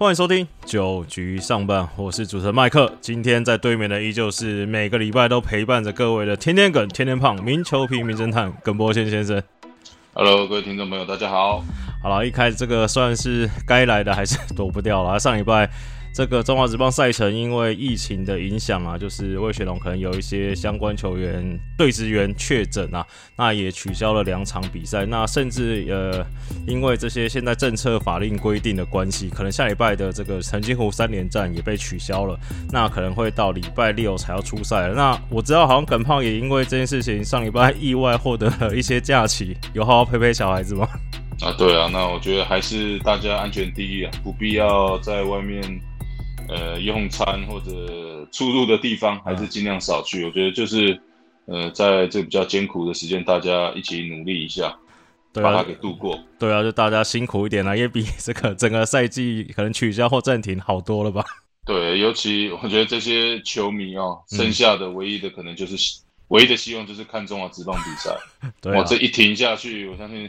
欢迎收听九局上半，我是主持人麦克。今天在对面的依旧是每个礼拜都陪伴着各位的天天梗、天天胖、名球评、名侦探耿波先先生。Hello，各位听众朋友，大家好。好了，一开始这个算是该来的，还是躲不掉了。上礼拜。这个中华职棒赛程因为疫情的影响啊，就是魏雪龙可能有一些相关球员对职员确诊啊，那也取消了两场比赛。那甚至呃，因为这些现在政策法令规定的关系，可能下礼拜的这个陈金湖三连战也被取消了。那可能会到礼拜六才要出赛了。那我知道好像耿胖也因为这件事情上礼拜意外获得了一些假期，有好好陪陪小孩子吗？啊，对啊，那我觉得还是大家安全第一啊，不必要在外面。呃，用餐或者出入的地方还是尽量少去。我觉得就是，呃，在这比较艰苦的时间，大家一起努力一下，把它给度过。对啊，就大家辛苦一点啦，也比这个整个赛季可能取消或暂停好多了吧？对，尤其我觉得这些球迷哦，剩下的唯一的可能就是唯一的希望就是看中了职棒比赛。哇，这一停下去，我相信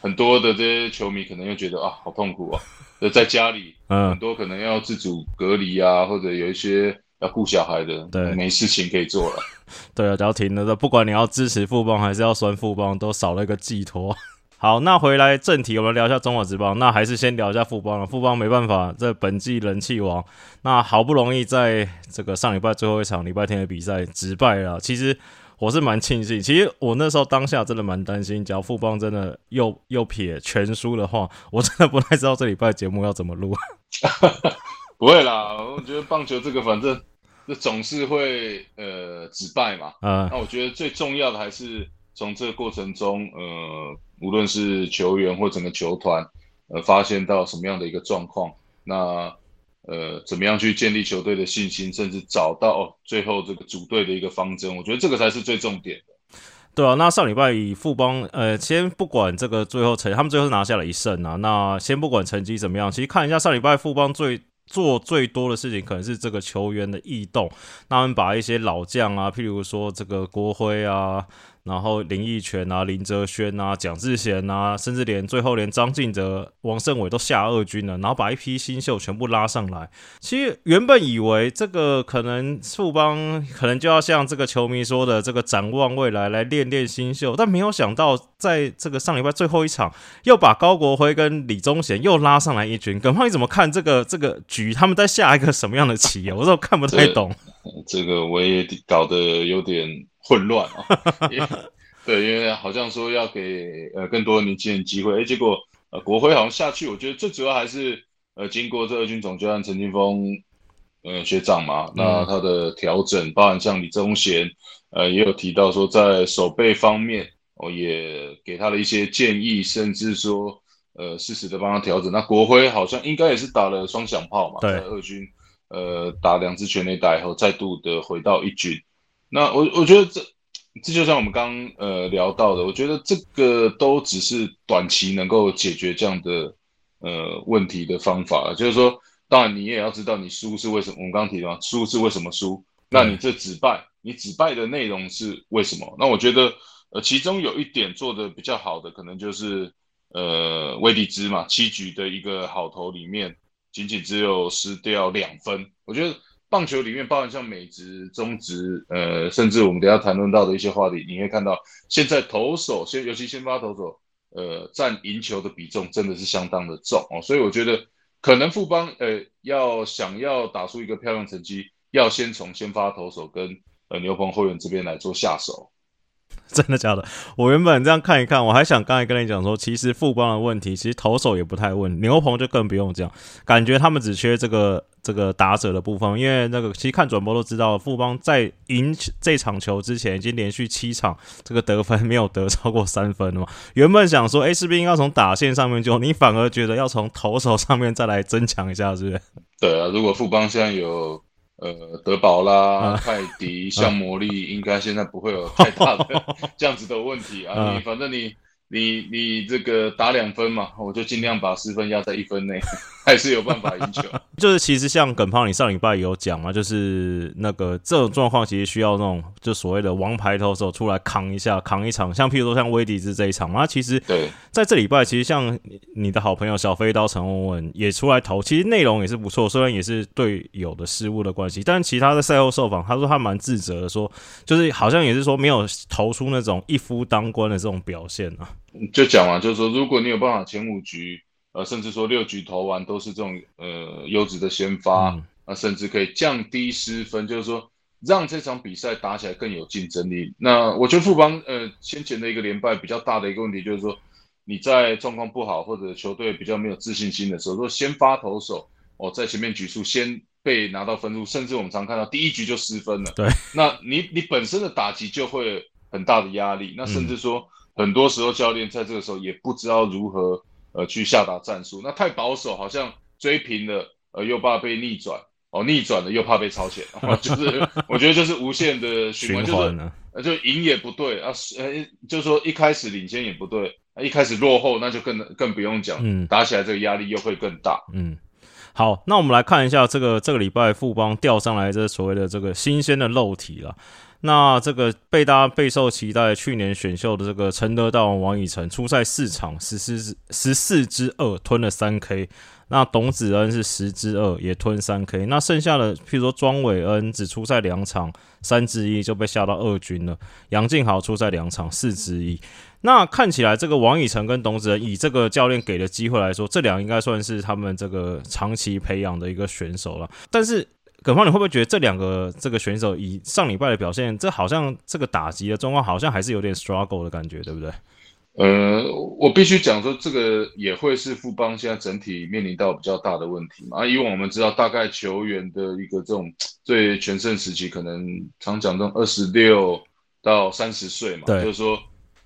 很多的这些球迷可能又觉得啊，好痛苦啊。就在家里，嗯，很多可能要自主隔离啊，或者有一些要顾小孩的，对，没事情可以做了。对啊，只要停了，不管你要支持富邦还是要酸富邦，都少了一个寄托。好，那回来正题，我们聊一下中华职棒。那还是先聊一下富邦了。富邦没办法，这本季人气王，那好不容易在这个上礼拜最后一场礼拜天的比赛直败了。其实。我是蛮庆幸，其实我那时候当下真的蛮担心，只要富邦真的又又撇全输的话，我真的不太知道这礼拜节目要怎么录。不会啦，我觉得棒球这个反正 这总是会呃止败嘛。嗯，那我觉得最重要的还是从这个过程中，呃，无论是球员或整个球团，呃，发现到什么样的一个状况，那。呃，怎么样去建立球队的信心，甚至找到最后这个组队的一个方针？我觉得这个才是最重点的。对啊，那上礼拜以富邦，呃，先不管这个最后成，他们最后是拿下了一胜啊。那先不管成绩怎么样，其实看一下上礼拜富邦最做最多的事情，可能是这个球员的异动。他们把一些老将啊，譬如说这个国辉啊。然后林奕泉啊、林哲轩啊、蒋志贤啊，甚至连最后连张敬哲、王胜伟都下二军了，然后把一批新秀全部拉上来。其实原本以为这个可能富邦可能就要像这个球迷说的，这个展望未来来练练新秀，但没有想到在这个上礼拜最后一场又把高国辉跟李宗贤又拉上来一军。耿胖你怎么看这个这个局？他们在下一个什么样的棋？我说看不太懂。这个我也搞得有点。混乱啊，对，因为好像说要给呃更多年轻人机会，哎，结果呃国辉好像下去，我觉得最主要还是呃经过这二军总教练陈金峰呃学长嘛，那他的调整，包含像李宗贤呃也有提到说在守备方面，哦也给他了一些建议，甚至说呃适时的帮他调整。那国辉好像应该也是打了双响炮嘛，在二军呃打两支全垒打以后，再度的回到一军。那我我觉得这这就像我们刚呃聊到的，我觉得这个都只是短期能够解决这样的呃问题的方法。就是说，当然你也要知道你输是为什么。我们刚刚提到输是为什么输，那你这止败，你止败的内容是为什么？那我觉得呃其中有一点做的比较好的，可能就是呃威迪兹嘛，七局的一个好投里面，仅仅只有失掉两分，我觉得。棒球里面，包含像美职、中职，呃，甚至我们等下谈论到的一些话题，你会看到，现在投手先，尤其先发投手，呃，占赢球的比重真的是相当的重哦。所以我觉得，可能富邦，呃，要想要打出一个漂亮成绩，要先从先发投手跟呃牛棚后援这边来做下手。真的假的？我原本这样看一看，我还想刚才跟你讲说，其实富邦的问题，其实投手也不太问，牛棚就更不用讲，感觉他们只缺这个这个打者的部分，因为那个其实看转播都知道，富邦在赢这场球之前，已经连续七场这个得分没有得超过三分了嘛。原本想说，哎，是不是应该从打线上面就？你反而觉得要从投手上面再来增强一下，是不是？对啊，如果富邦现在有。呃，德宝啦，泰迪，像魔力，应该现在不会有太大的 这样子的问题啊。你反正你你你这个打两分嘛，我就尽量把失分压在一分内，还是有办法赢球。就是其实像耿胖，你上礼拜有讲嘛，就是那个这种状况其实需要那种就所谓的王牌投手出来扛一下，扛一场。像譬如说像威迪兹这一场嘛，其实对，在这礼拜其实像你的好朋友小飞刀陈文文也出来投，其实内容也是不错，虽然也是队友的失误的关系，但是其他的赛后受访，他说他蛮自责的，说就是好像也是说没有投出那种一夫当关的这种表现啊。就讲嘛，就是说，如果你有办法前五局，呃，甚至说六局投完都是这种呃优质的先发，啊，甚至可以降低失分，就是说让这场比赛打起来更有竞争力。那我觉得富邦呃先前的一个连败比较大的一个问题就是说，你在状况不好或者球队比较没有自信心的时候，如果先发投手哦在前面局数先被拿到分数，甚至我们常看到第一局就失分了，对，那你你本身的打击就会很大的压力，那甚至说。很多时候，教练在这个时候也不知道如何呃去下达战术。那太保守，好像追平了，呃，又怕被逆转，哦，逆转了又怕被超前，就是 我觉得就是无限的循环，就是呃，就赢也不对啊，呃，就是说一开始领先也不对，一开始落后那就更更不用讲，嗯，打起来这个压力又会更大，嗯。好，那我们来看一下这个这个礼拜富邦调上来这所谓的这个新鲜的肉体了。那这个被大家备受期待，去年选秀的这个承德大王王以诚，出赛四场十四十四支二吞了三 K。那董子恩是十支二也吞三 K。那剩下的，譬如说庄伟恩只出赛两场三之一就被下到二军了。杨敬豪出赛两场四之一。那看起来这个王以诚跟董子恩以这个教练给的机会来说，这两应该算是他们这个长期培养的一个选手了。但是。耿芳，你会不会觉得这两个这个选手以上礼拜的表现，这好像这个打击的状况好像还是有点 struggle 的感觉，对不对？呃，我必须讲说，这个也会是富邦现在整体面临到比较大的问题嘛。啊，以往我们知道，大概球员的一个这种最全盛时期，可能常讲这种二十六到三十岁嘛，就是说，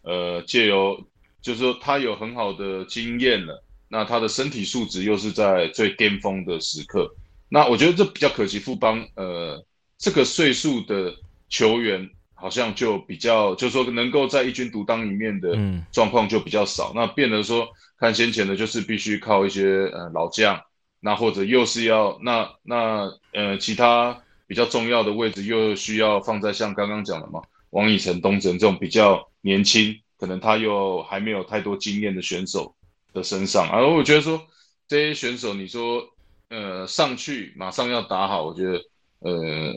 呃，借由就是说他有很好的经验了，那他的身体素质又是在最巅峰的时刻。那我觉得这比较可惜，富邦呃这个岁数的球员好像就比较，就是说能够在一军独当一面的状况就比较少。那变得说看先前的，就是必须靠一些呃老将，那或者又是要那那呃其他比较重要的位置又需要放在像刚刚讲的嘛，王以诚、东城这种比较年轻，可能他又还没有太多经验的选手的身上。而我觉得说这些选手，你说。呃，上去马上要打好，我觉得，呃，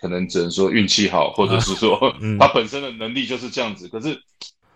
可能只能说运气好，或者是说 他本身的能力就是这样子。可是，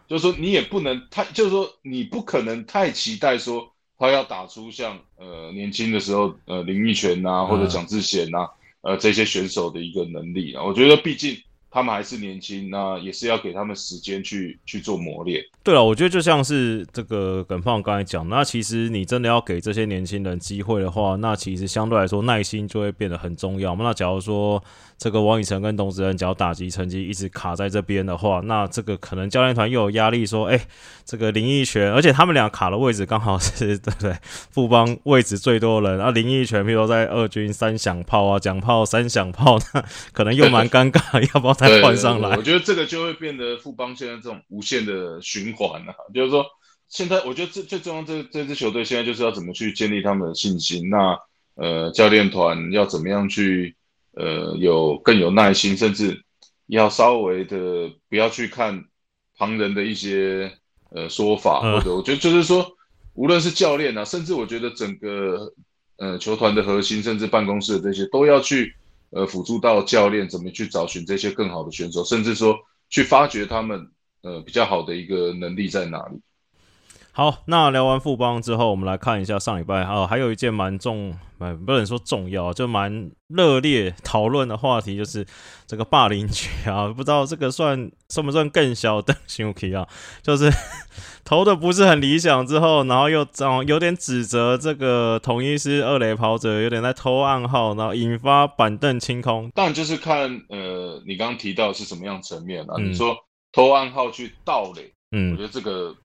就是说你也不能太，就是说你不可能太期待说他要打出像呃年轻的时候呃林奕泉呐或者蒋志贤呐呃这些选手的一个能力啊。我觉得毕竟。他们还是年轻，那也是要给他们时间去去做磨练。对了，我觉得就像是这个耿胖刚才讲，那其实你真的要给这些年轻人机会的话，那其实相对来说耐心就会变得很重要。那假如说这个王以诚跟董子仁只要打击成绩一直卡在这边的话，那这个可能教练团又有压力，说，哎，这个林奕泉，而且他们俩卡的位置刚好是对不对？富邦位置最多人，啊，林奕泉譬如在二军三响炮啊，奖炮三响炮，那可能又蛮尴尬，要不要再换上来？我觉得这个就会变得富邦现在这种无限的循环啊，就是说，现在我觉得最最重要，这这支球队现在就是要怎么去建立他们的信心。那呃，教练团要怎么样去？呃，有更有耐心，甚至要稍微的不要去看旁人的一些呃说法，或者我觉得就是说，无论是教练啊，甚至我觉得整个呃球团的核心，甚至办公室的这些，都要去呃辅助到教练怎么去找寻这些更好的选手，甚至说去发掘他们呃比较好的一个能力在哪里。好，那聊完富邦之后，我们来看一下上礼拜啊，还有一件蛮重，蛮不能说重要，就蛮热烈讨论的话题，就是这个霸凌局啊，不知道这个算算不算更小的行为啊？就是投的不是很理想之后，然后又这有点指责这个同一师二垒跑者有点在偷暗号，然后引发板凳清空。当然就是看呃，你刚刚提到是什么样层面啊？你说偷暗号去盗垒，嗯，我觉得这个。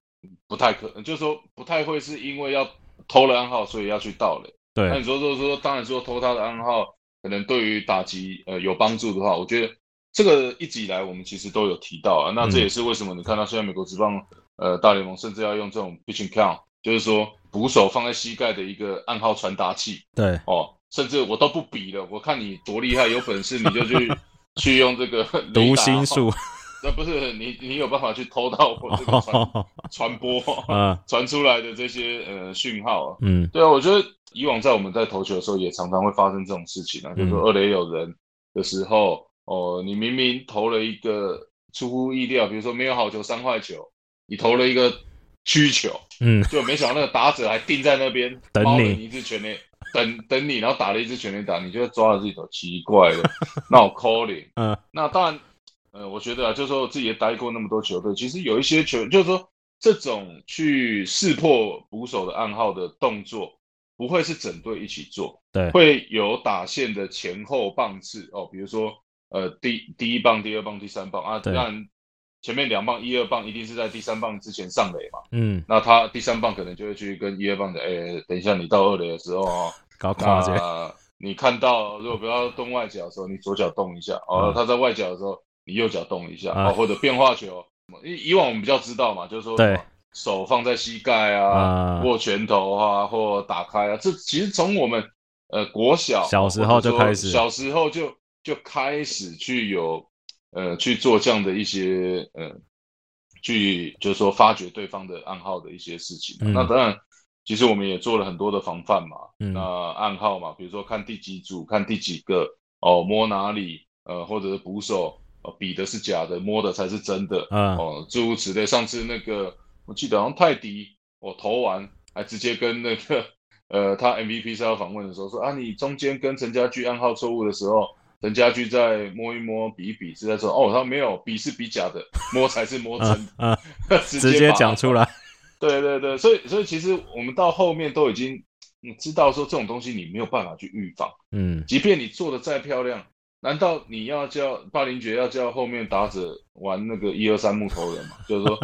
不太可能，就是说不太会是因为要偷了暗号，所以要去盗垒。对，那你说说说，当然说偷他的暗号，可能对于打击呃有帮助的话，我觉得这个一直以来我们其实都有提到啊。那这也是为什么你看到现在美国职棒呃大联盟甚至要用这种 pitching count，就是说捕手放在膝盖的一个暗号传达器对，哦，甚至我都不比了，我看你多厉害，有本事你就去 去用这个读心术，那不是你，你有办法去偷到我这个传传播啊 传出来的这些呃讯号啊？嗯。对啊，我觉得以往在我们在投球的时候，也常常会发生这种事情啊，就是说嗯二垒有人的时候，哦，你明明投了一个出乎意料，比如说没有好球三坏球，你投了一个曲球，嗯，就没想到那个打者还定在那边等你你一支全垒，等等你，然后打了一支全垒打，你就抓了自己头，奇怪了，那我 calling。嗯。那当然，呃，我觉得啊，就是说我自己也待过那么多球队，其实有一些球，就是说这种去识破捕手的暗号的动作，不会是整队一起做，对。会有打线的前后棒次哦，比如说呃第第一棒、第二棒、第三棒啊，对。当然前面两棒一二棒一定是在第三棒之前上垒嘛，嗯，那他第三棒可能就会去跟一二棒的，哎，等一下你到二垒的时候哦，搞跨界，你看到如果不要动外脚的时候，你左脚动一下哦嗯；他在外脚的时候，你右脚动一下啊哦，或者变化球。以以往我们比较知道嘛，就是说对手放在膝盖啊，啊，握拳头啊，或打开啊，这其实从我们呃国小小时候就开始小时候就就开始去有呃去做这样的一些呃去就是说发掘对方的暗号的一些事情。嗯那当然，其实我们也做了很多的防范嘛，嗯那暗号嘛，比如说看第几组，看第几个哦，摸哪里，呃，或者是捕手。哦，比的是假的，摸的才是真的。嗯哦，诸如此类。上次那个我记得好像泰迪，我、投完还直接跟那个呃他 MVP 赛后访问的时候说啊，你中间跟陈家驹暗号错误的时候，陈家驹在摸一摸比一比是在说哦，他没有比是比假的，摸才是摸真嗯的，嗯，直直接讲出来，对对对，所以所以其实我们到后面都已经嗯知道说这种东西你没有办法去预防，嗯即便你做的再漂亮，难道你要叫霸凌爵要叫后面打者玩那个一二三木头人吗？就是说，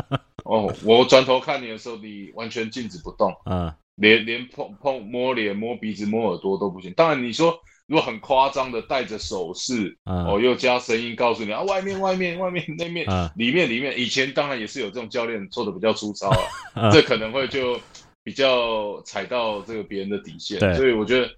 哦，我转头看你的时候，你完全静止不动，嗯 连连碰碰摸脸、摸鼻子、摸耳朵都不行。当然，你说如果很夸张的带着手势，哦，嗯又加声音告诉你啊，外面、外面、外面、那面、嗯里面、里面。以前当然也是有这种教练做的比较粗糙啊，嗯 这可能会就比较踩到这个别人的底线。所以我觉得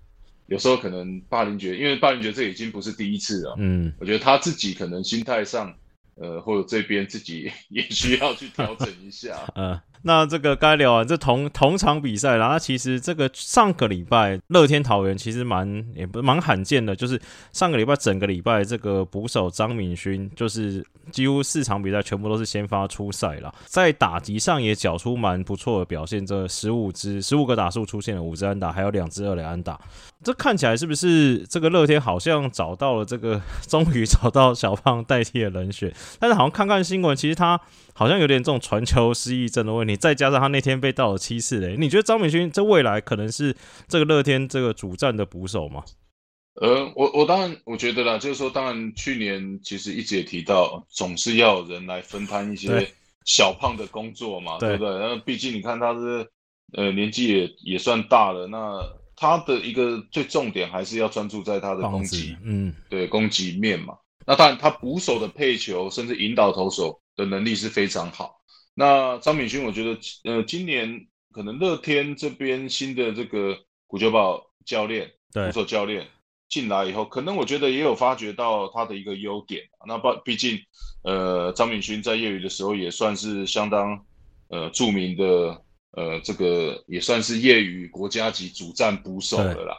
有时候可能霸凌爵，因为霸凌爵这已经不是第一次了，嗯。我觉得他自己可能心态上，呃，或者这边自己 也需要去调整一下。嗯，那这个该聊啊这同同场比赛啦，那其实这个上个礼拜乐天桃园其实蛮也不蛮罕见的，就是上个礼拜整个礼拜这个捕手张敏勋就是几乎四场比赛全部都是先发出赛了，在打击上也缴出蛮不错的表现，这十五支十五个打数出现了五支安打，还有两支二垒安打，这看起来是不是这个乐天好像找到了这个 终于找到小胖代替的人选？但是好像看看新闻，其实他好像有点这种传球失忆症的问题，再加上他那天被盗了七次嘞，你觉得张敏勋这未来可能是这个乐天这个主战的捕手吗？呃，我我当然我觉得啦，就是说，当然去年其实一直也提到，总是要有人来分摊一些小胖的工作嘛，对对不对？那毕竟你看他是呃年纪也也算大了，那他的一个最重点还是要专注在他的攻击，，嗯，对攻击面嘛。那当然，他捕手的配球甚至引导投手的能力是非常好。那张敏勋，我觉得呃，今年可能乐天这边新的这个古久保教练。对捕，手教练进来以后，可能我觉得也有发掘到他的一个优点。那毕毕竟，呃，张敏勋在业余的时候也算是相当呃著名的，呃，这个也算是业余国家级主战捕手了啦。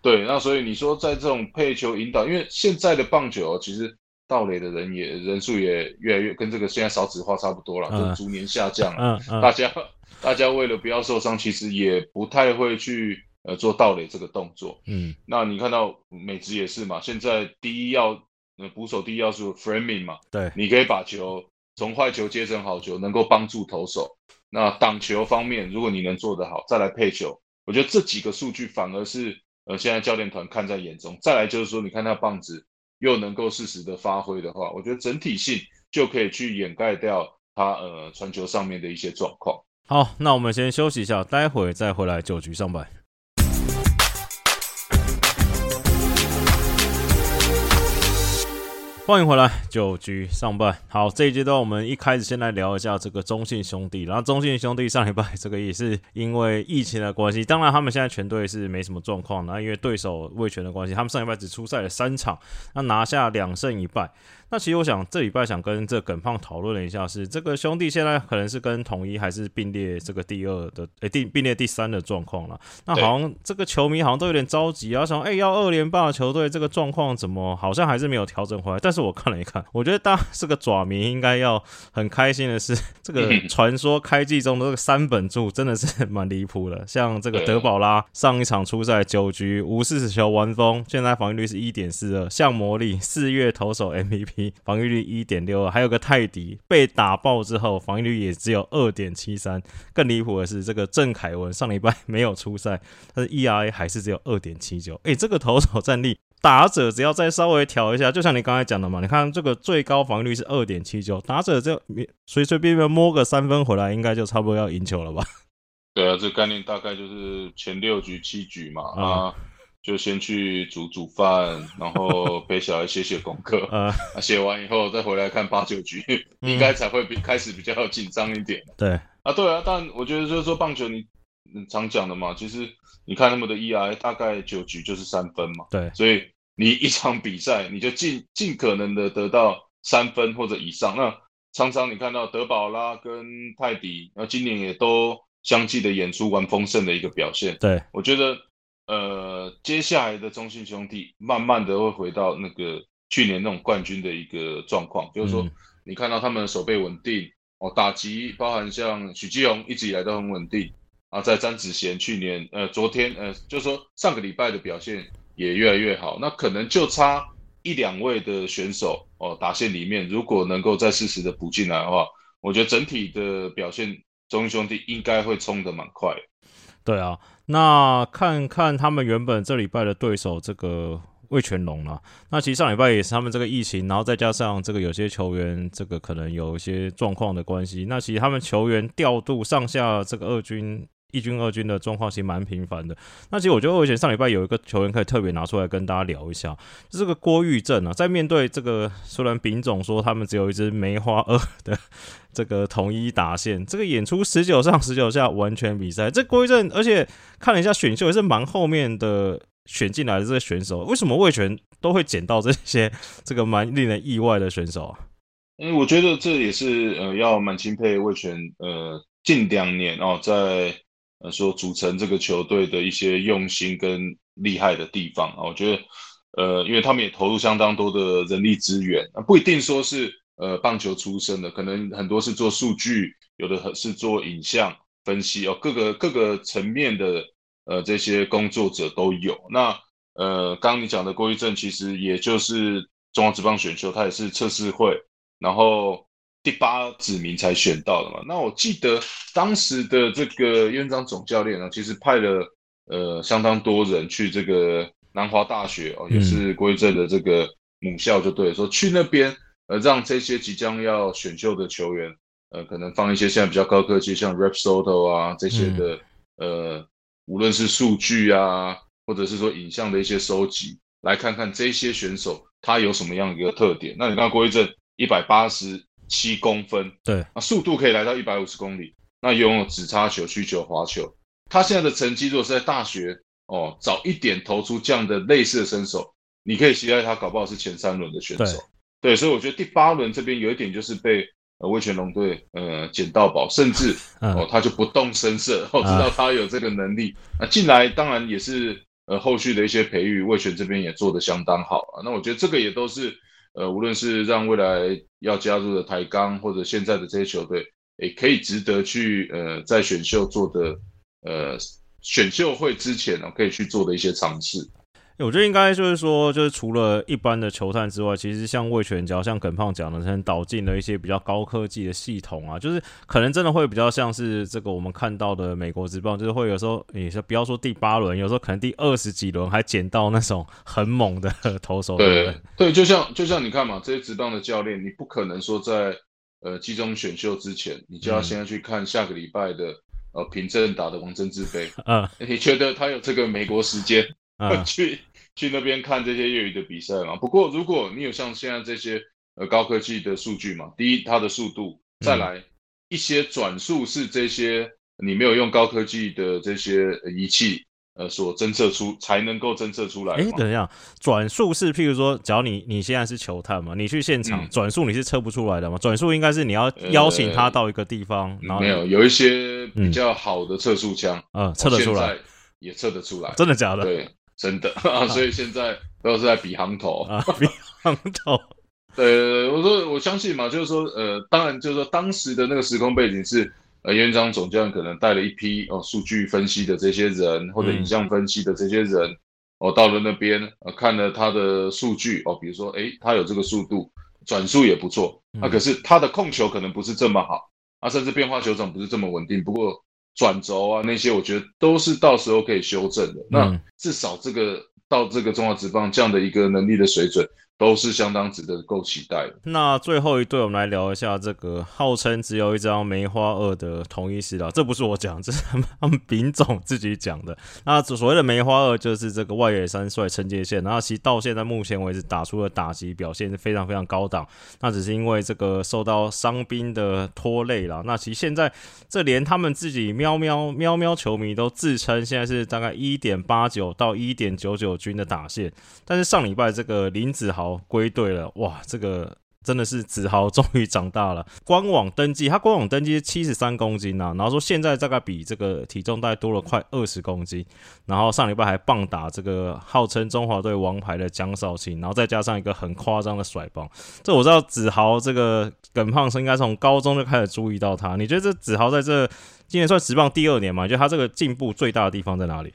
对，那所以你说在这种配球引导，因为现在的棒球其实盗垒的人也人数也越来越跟这个现在少子化差不多了，嗯就逐年下降了。嗯嗯，大家大家为了不要受伤，其实也不太会去呃做盗垒这个动作。嗯那你看到美职也是嘛，现在第一要呃捕手第一要素 framing 嘛，对，你可以把球从坏球接成好球，能够帮助投手。那挡球方面，如果你能做得好，再来配球，我觉得这几个数据反而是呃现在教练团看在眼中。再来就是说，你看那棒子又能够适时的发挥的话，我觉得整体性就可以去掩盖掉他呃传球上面的一些状况。好，那我们先休息一下，待会再回来九局上班。欢迎回来，九局上半。好，这一阶段我们一开始先来聊一下这个中信兄弟。然后中信兄弟上礼拜这个也是因为疫情的关系，当然他们现在全队是没什么状况。然后因为对手卫权的关系，他们上礼拜只出赛了三场，那拿下两胜一败。那其实我想这礼拜想跟这耿胖讨论了一下，是这个兄弟现在可能是跟统一还是并列这个第二的，诶，第并列第三的状况了。那好像这个球迷好像都有点着急啊，想，哎，要二连霸的球队，这个状况怎么好像还是没有调整回来？但是我看了一看，我觉得大家是个爪迷，应该要很开心的是，这个传说开季中的这个三本柱真的是 蛮离谱的。像这个德保拉上一场出赛九局无四十球完封，现在防御率是一点四二。像魔力四月投手 MVP 防御率一点六二，还有个泰迪被打爆之后防御率也只有二点七三。更离谱的是，这个郑凯文上礼拜没有出赛，他的 ERA 还是只有二点七九。哎，这个投手战力。打者只要再稍微调一下，就像你刚才讲的嘛，你看这个最高防御率是二点七九，打者就随随便便摸个三分回来，应该就差不多要赢球了吧？对啊，这概念大概就是前六局七局嘛，啊，就先去煮煮饭，然后陪小孩写写功课，啊，写完以后再回来看八九局，应该才会比开始比较紧张一点。对啊，对啊，但我觉得就是说棒球你常讲的嘛，其实你看他们的 EI 大概九局就是三分嘛，对，所以。你一场比赛，你就尽尽可能的得到三分或者以上。那常常你看到德保拉跟泰迪，那今年也都相继的演出完丰盛的一个表现。对我觉得，呃，接下来的中信兄弟慢慢的会回到那个去年那种冠军的一个状况，就是说你看到他们的手背稳定哦，打击包含像许基宏一直以来都很稳定啊，在詹子贤去年呃昨天呃就是说上个礼拜的表现。也越来越好，那可能就差一两位的选手哦，打线里面如果能够再适时的补进来的话，我觉得整体的表现，中兄弟应该会冲的蛮快。对啊，那看看他们原本这礼拜的对手这个魏全龙啊，那其实上礼拜也是他们这个疫情，然后再加上这个有些球员这个可能有一些状况的关系，那其实他们球员调度上下这个二军。一军、二军的状况其实蛮频繁的。那其实我觉得，我以前上礼拜有一个球员可以特别拿出来跟大家聊一下，就这个郭玉正啊，在面对这个虽然丙总说他们只有一支梅花二的这个统一打线，这个演出十九上十九下完全比赛。这郭玉正，而且看了一下选秀，也是蛮后面的选进来的这些选手。为什么魏权都会捡到这些这个蛮令人意外的选手啊？嗯，我觉得这也是呃要蛮钦佩魏权呃近两年哦在。呃，说组成这个球队的一些用心跟厉害的地方啊，我觉得，呃，因为他们也投入相当多的人力资源，不一定说是呃棒球出身的，可能很多是做数据，有的是做影像分析哦，各个各个层面的呃这些工作者都有。那呃，刚刚你讲的郭玉正，其实也就是中华职棒选秀，他也是测试会，然后。第八指名才选到的嘛？那我记得当时的这个院长总教练呢，其实派了呃相当多人去这个南华大学哦，也是郭玉正的这个母校，就对，说去那边呃让这些即将要选秀的球员呃可能放一些现在比较高科技，像 Rap Soto 啊这些的呃无论是数据啊，或者是说影像的一些收集，来看看这些选手他有什么样的一个特点。那你看郭玉正一百八十。七公分，对，那速度可以来到一百五十公里，那拥有直插球、曲球、滑球。他现在的成绩，如果是在大学哦，早一点投出这样的类似的身手，你可以期待他搞不好是前三轮的选手。对，所以我觉得第八轮这边有一点就是被呃威权龙队呃捡到宝，甚至 哦他就不动声色，哦知道他有这个能力，那进来当然也是呃后续的一些培育，魏权这边也做得相当好啊。那我觉得这个也都是。呃，无论是让未来要加入的台钢，或者现在的这些球队，也可以值得去呃，在选秀做的呃选秀会之前呢，可以去做的一些尝试。我觉得应该就是说，就是除了一般的球探之外，其实像魏全交、像耿胖讲的，可能导进了一些比较高科技的系统啊，就是可能真的会比较像是这个我们看到的美国职棒，就是会有时候，你说不要说第八轮，有时候可能第二十几轮还捡到那种很猛的投手。对对，就像就像你看嘛，这些职棒的教练，你不可能说在呃集中选秀之前，你就要先要去看下个礼拜的呃凭证打的王贞之杯。嗯，你觉得他有这个美国时间 去？去那边看这些业余的比赛嘛。不过如果你有像现在这些呃高科技的数据嘛，第一它的速度，再来一些转速是这些你没有用高科技的这些仪器。呃，所侦测出才能够侦测出来。哎，等一下，转速是譬如说，只要你你现在是球探嘛，你去现场转速你是测不出来的嘛？转速应该是你要邀请他到一个地方，然后没有有一些比较好的测速枪，嗯，测得出来，也测得出来，真的假的？对，真的 啊，所以现在都是在比行头。啊，比行头。对，我说我相信嘛，就是说，呃，当然就是说，当时的那个时空背景是。呃，院长总教练可能带了一批哦，数据分析的这些人，或者影像分析的这些人，哦，到了那边，呃，看了他的数据，哦，比如说，诶，他有这个速度，转速也不错，那可是他的控球可能不是这么好，啊，甚至变化球种不是这么稳定，不过转轴啊那些，我觉得都是到时候可以修正的。那至少这个到这个中华职棒这样的一个能力的水准。都是相当值得够期待的。那最后一对，我们来聊一下这个号称只有一张梅花二的同一师了。这不是我讲，这是他们他们丙总自己讲的。那所谓的梅花二，就是这个外野三帅陈杰宪。然后其实到现在目前为止打出的打击表现是非常非常高档。那只是因为这个受到伤兵的拖累了。那其实现在这连他们自己喵喵喵喵球迷都自称现在是大概一点八九到一点九九均的打线。但是上礼拜这个林子豪。归队了，哇，这个真的是子豪终于长大了。官网登记，他官网登记七十三公斤呐，然后说现在大概比这个体重大概多了快二十公斤，然后上礼拜还棒打这个号称中华队王牌的江少卿，然后再加上一个很夸张的甩棒，这我知道子豪这个耿胖是应该从高中就开始注意到他。你觉得这子豪在这今年算直棒第二年嘛？你觉得他这个进步最大的地方在哪里？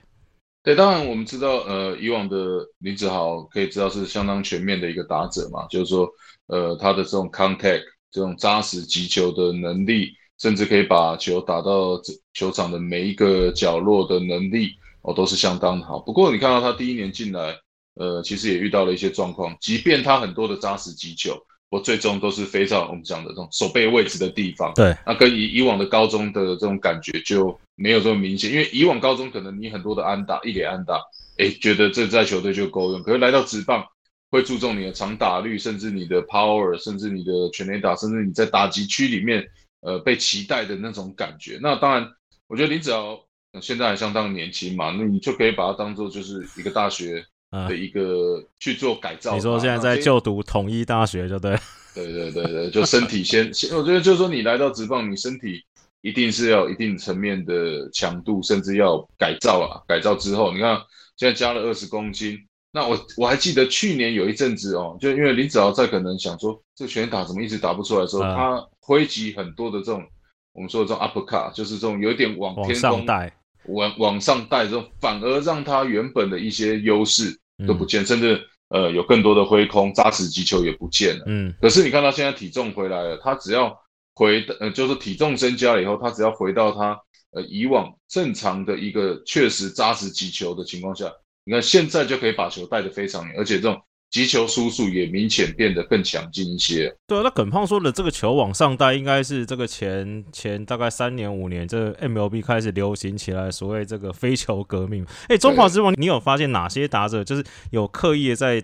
对，当然我们知道，呃，以往的林子豪可以知道是相当全面的一个打者嘛，就是说，呃，他的这种 contact 这种扎实击球的能力，甚至可以把球打到球场的每一个角落的能力，哦，都是相当好。不过你看到他第一年进来，呃，其实也遇到了一些状况，即便他很多的扎实击球。我最终都是飞到我们讲的这种手背位置的地方，对，那跟以以往的高中的这种感觉就没有这么明显，因为以往高中可能你很多的安打一垒安打，哎，觉得这在球队就够用，可是来到职棒会注重你的长打率，甚至你的 power，甚至你的全垒打，甚至你在打击区里面呃被期待的那种感觉。那当然，我觉得林子豪现在还相当年轻嘛，那你就可以把它当做就是一个大学。的一个去做改造。你说现在在就读统一大学，就对。对对对对，就身体先先，我觉得就是说你来到职棒，你身体一定是要一定层面的强度，甚至要改造啊。改造之后，你看现在加了二十公斤。那我我还记得去年有一阵子哦，就因为林子豪在可能想说这个拳打怎么一直打不出来的时候，他挥击很多的这种我们说的这种 uppercut，就是这种有点往天空带。往往上带这种，反而让他原本的一些优势都不见，甚至呃有更多的挥空、扎实击球也不见了。嗯，可是你看他现在体重回来了，他只要回呃就是体重增加了以后，他只要回到他呃以往正常的一个确实扎实击球的情况下，你看现在就可以把球带得非常远，而且这种。击球输速也明显变得更强劲一些。对啊，那耿胖说的这个球往上带，应该是这个前前大概三年五年，这 MLB 开始流行起来，所谓这个飞球革命。哎，中华之王，你有发现哪些打者就是有刻意的在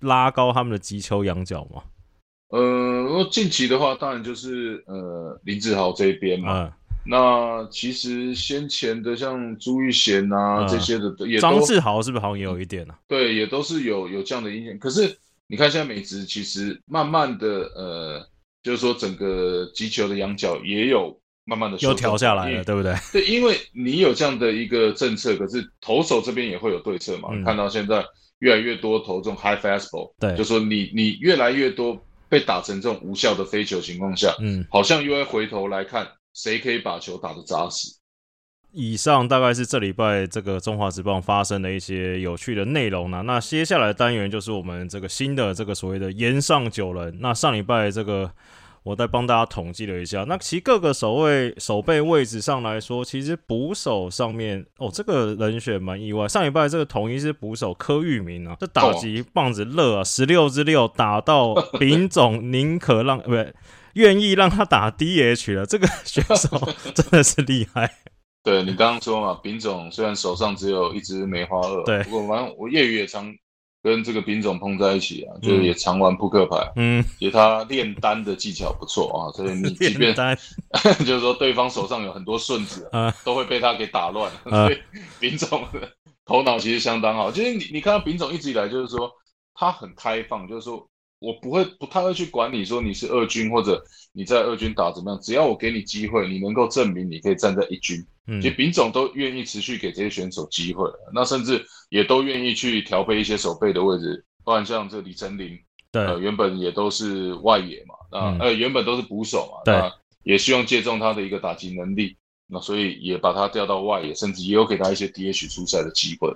拉高他们的击球仰角吗？呃，近期的话，当然就是呃林志豪这边嘛。那其实先前的像朱玉贤啊这些的，也张志豪是不是好像也有一点呢？对，也都是有有这样的影响。可是你看现在美职其实慢慢的，呃，就是说整个击球的仰角也有慢慢的又调下来了，对不对？对，因为你有这样的一个政策，可是投手这边也会有对策嘛。看到现在越来越多投这种 high fastball，对，就说你你越来越多被打成这种无效的飞球情况下，嗯，好像又会回头来看。谁可以把球打得扎实？以上大概是这礼拜这个中华职棒发生的一些有趣的内容呢。那接下来单元就是我们这个新的这个所谓的岩上九人。那上礼拜这个我再帮大家统计了一下，那其实各个守卫守备位置上来说，其实捕手上面哦，这个人选蛮意外。上礼拜这个统一是捕手柯玉明啊，这打击棒子乐啊，十六之六打到丙总宁可让不对。愿意让他打 DH 了，这个 选手 真的是厉害。对你刚刚说嘛，丙总虽然手上只有一只梅花二，对，不过反正我业余也常跟这个丙总碰在一起啊，就是也常玩扑克牌，嗯，也他炼丹的技巧不错啊，所以你即便就是说对方手上有很多顺子，啊，都会被他给打乱。所以丙总的头脑其实相当好。就是你你看到丙总一直以来就是说他很开放，就是说我不会不太会去管你说你是二军或者你在二军打怎么样，只要我给你机会，你能够证明你可以站在一军。其实丙总都愿意持续给这些选手机会，那甚至也都愿意去调配一些守备的位置，不然像这李成林，对，呃，原本也都是外野嘛，那呃原本都是捕手嘛，对，也希望借重他的一个打击能力，那所以也把他调到外野，甚至也有给他一些 DH 出赛的机会。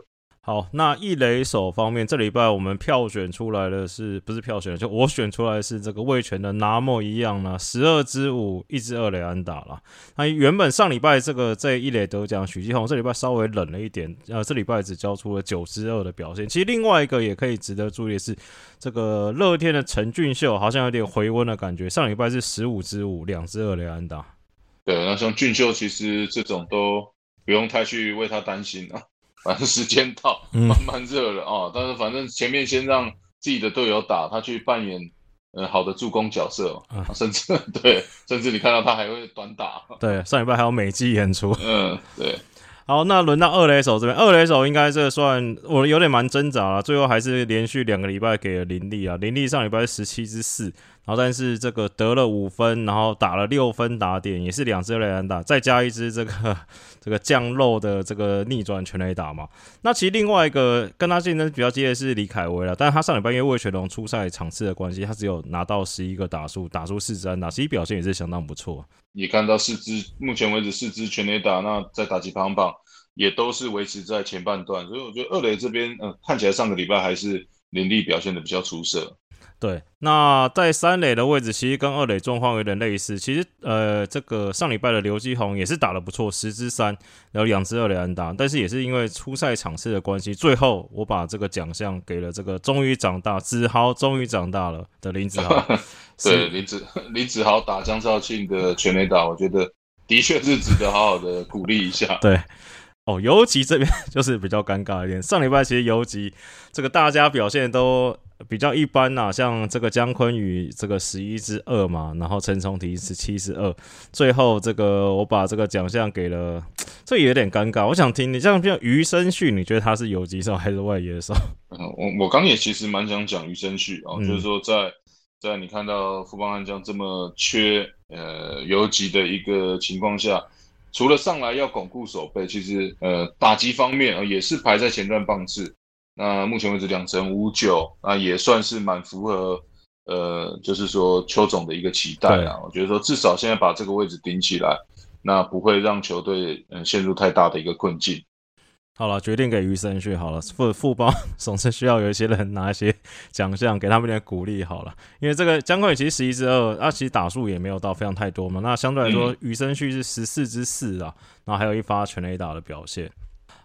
好，那一垒手方面，这礼拜我们票选出来的是不是票选？就我选出来是这个魏权的拿莫一样呢，十二支五，一支二垒安打了。那原本上礼拜这个这一垒得奖许继宏，这礼拜稍微冷了一点，呃，这礼拜只交出了九支二的表现。其实另外一个也可以值得注意的是，这个乐天的陈俊秀好像有点回温的感觉，上礼拜是十五支五，两支二垒安打。对，那像俊秀其实这种都不用太去为他担心啊。反正时间到，慢慢热了啊！但是反正前面先让自己的队友打，他去扮演呃好的助攻角色，甚至对，甚至你看到他还会短打。对，上礼拜还有美肌演出。嗯，对。好，那轮到二垒手这边，二垒手应该这算我有点蛮挣扎了，最后还是连续两个礼拜给了林立啊，林立上礼拜是十七支四，然后但是这个得了五分，然后打了六分打点，也是两支雷安打，再加一支这个这个降肉的这个逆转全垒打嘛。那其实另外一个跟他竞争比较激烈是李凯威了，但是他上礼拜因为魏全龙出赛场次的关系，他只有拿到十一个打数，打出四支安打，其实表现也是相当不错。你看到四支，目前为止四支全垒打，那在打击排行榜也都是维持在前半段，所以我觉得二垒这边，嗯，看起来上个礼拜还是林立表现的比较出色。对，那在三垒的位置其实跟二垒状况有点类似。其实，呃，这个上礼拜的刘基宏也是打的不错，十支三，然后两支二垒安打，但是也是因为初赛场次的关系，最后我把这个奖项给了这个终于长大，子豪终于长大了的林子豪。对，林子 林子豪打江少庆的全垒打，我觉得的确是值得好好的鼓励一下。对。哦，游击这边就是比较尴尬一点。上礼拜其实游击这个大家表现都比较一般呐，像这个姜昆宇这个十一之二嘛，然后陈崇提是七十二，最后这个我把这个奖项给了，这有点尴尬。我想听你像像余生旭，你觉得他是游击手还是外野手？嗯，我我刚也其实蛮想讲余生旭啊，就是说在在你看到富邦悍将这么缺呃游击的一个情况下。除了上来要巩固守备，其实呃打击方面呃也是排在前段棒次。那目前为止两成五九，那也算是蛮符合呃就是说邱总的一个期待啊。我觉得说至少现在把这个位置顶起来，那不会让球队嗯陷入太大的一个困境。好了，决定给余生旭好了。副副帮总是需要有一些人拿一些奖项，给他们点鼓励好了。因为这个姜冠宇其实十一支二，啊，其实打数也没有到非常太多嘛。那相对来说，余生旭是十四支四啊，然后还有一发全垒打的表现。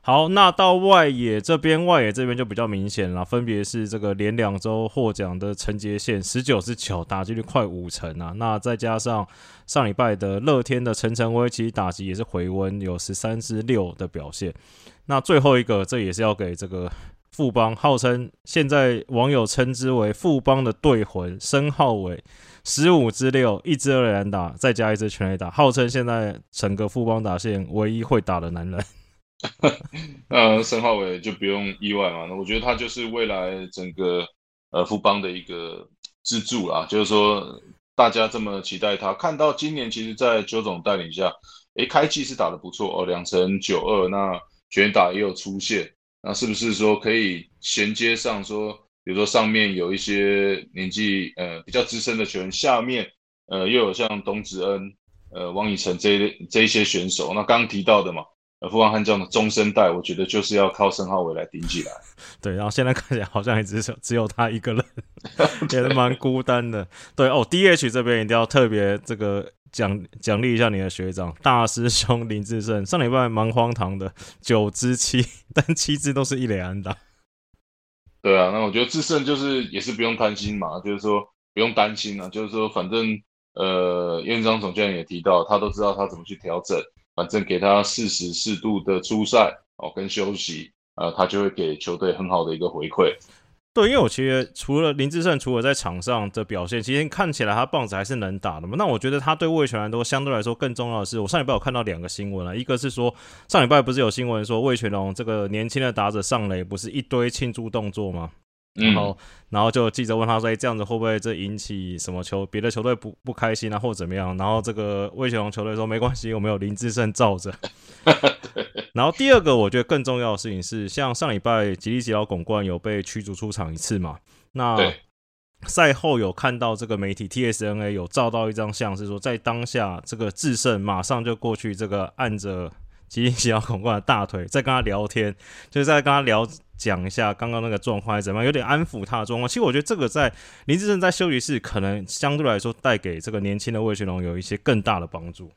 好，那到外野这边，外野这边就比较明显了，分别是这个连两周获奖的陈杰宪十九支九，打击率快五成啊。那再加上上礼拜的乐天的陈晨威，其实打击也是回温，有十三支六的表现。那最后一个，这也是要给这个富邦，号称现在网友称之为富邦的队魂申浩伟，十五之六，一支二连打，再加一支全垒打，号称现在整个富邦打线唯一会打的男人。呃，申浩伟就不用意外嘛，那我觉得他就是未来整个呃富邦的一个支柱啦，就是说大家这么期待他，看到今年其实，在邱总带领下，诶，开季是打的不错哦，两成九二那。拳打也有出现，那是不是说可以衔接上说，比如说上面有一些年纪呃比较资深的球员，下面呃又有像董子恩、呃王以诚这一这一些选手，那刚刚提到的嘛，呃富邦悍将的中生代，我觉得就是要靠申浩伟来顶起来。对，然后现在看起来好像也只有只有他一个人，也是蛮孤单的。对哦，DH 这边一定要特别这个。奖奖励一下你的学长大师兄林志胜，上礼拜蛮荒唐的，九支七，但七支都是一垒安打。对啊，那我觉得志胜就是也是不用担心嘛，就是说不用担心啊，就是说反正呃院长总教练也提到，他都知道他怎么去调整，反正给他适时适度的出赛哦跟休息，呃他就会给球队很好的一个回馈。对，因为我其实除了林志胜，除了在场上的表现，其实看起来他棒子还是能打的嘛。那我觉得他对魏全来说，相对来说更重要的是，我上礼拜有看到两个新闻啊，一个是说上礼拜不是有新闻说魏全龙这个年轻的打者上垒，不是一堆庆祝动作吗？然后，然后就记者问他说：“哎，这样子会不会这引起什么球别的球队不不开心啊，或怎么样？”然后这个魏全龙球队说：“没关系，我们有林志胜罩着。”然后第二个我觉得更重要的事情是，像上礼拜吉利吉劳拱冠有被驱逐出场一次嘛？那赛后有看到这个媒体 TSNA 有照到一张相，是说在当下这个智胜马上就过去这个按着吉利吉奥拱冠的大腿，在跟他聊天，就是在跟他聊。讲一下刚刚那个状况怎么样，有点安抚他的状况。其实我觉得这个在林志胜在休息室，可能相对来说带给这个年轻的魏学龙有一些更大的帮助。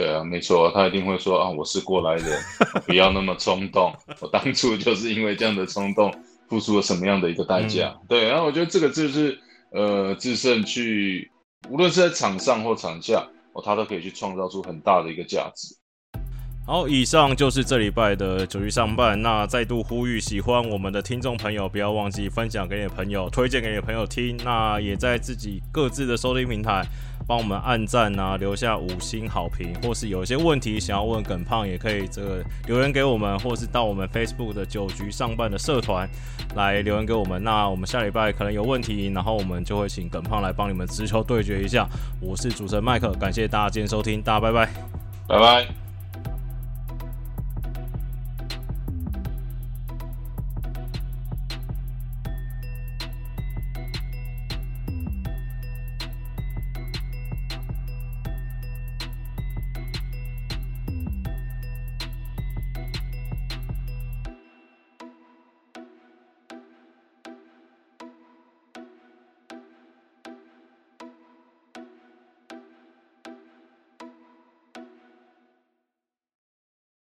对啊，没错，他一定会说啊，我是过来人，不要那么冲动。我当初就是因为这样的冲动，付出了什么样的一个代价？对，然后我觉得这个就是呃，智胜去，无论是在场上或场下，哦，他都可以去创造出很大的一个价值。好，以上就是这礼拜的九局上半。那再度呼吁，喜欢我们的听众朋友，不要忘记分享给你的朋友，推荐给你的朋友听。那也在自己各自的收听平台帮我们按赞啊，留下五星好评，或是有一些问题想要问耿胖，也可以这个留言给我们，或是到我们 Facebook 的酒局上班的社团来留言给我们。那我们下礼拜可能有问题，然后我们就会请耿胖来帮你们直球对决一下。我是主持人麦克，感谢大家今天收听，大家拜拜，拜拜。